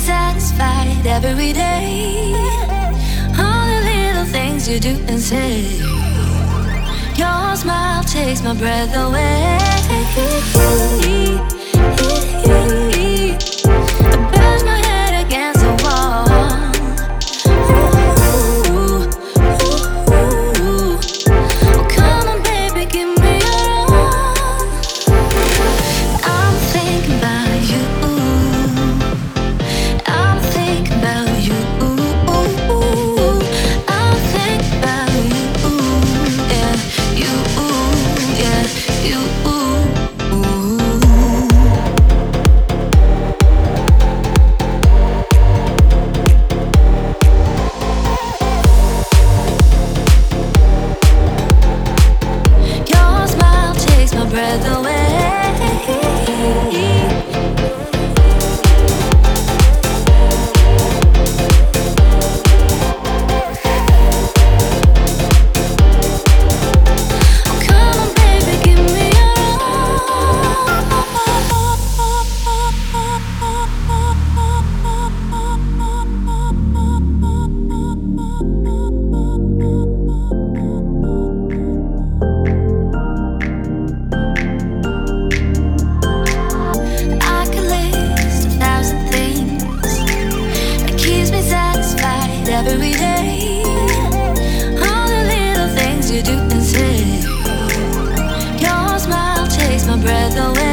satisfied every day. All the little things you do and say. Your smile takes my breath away. go in.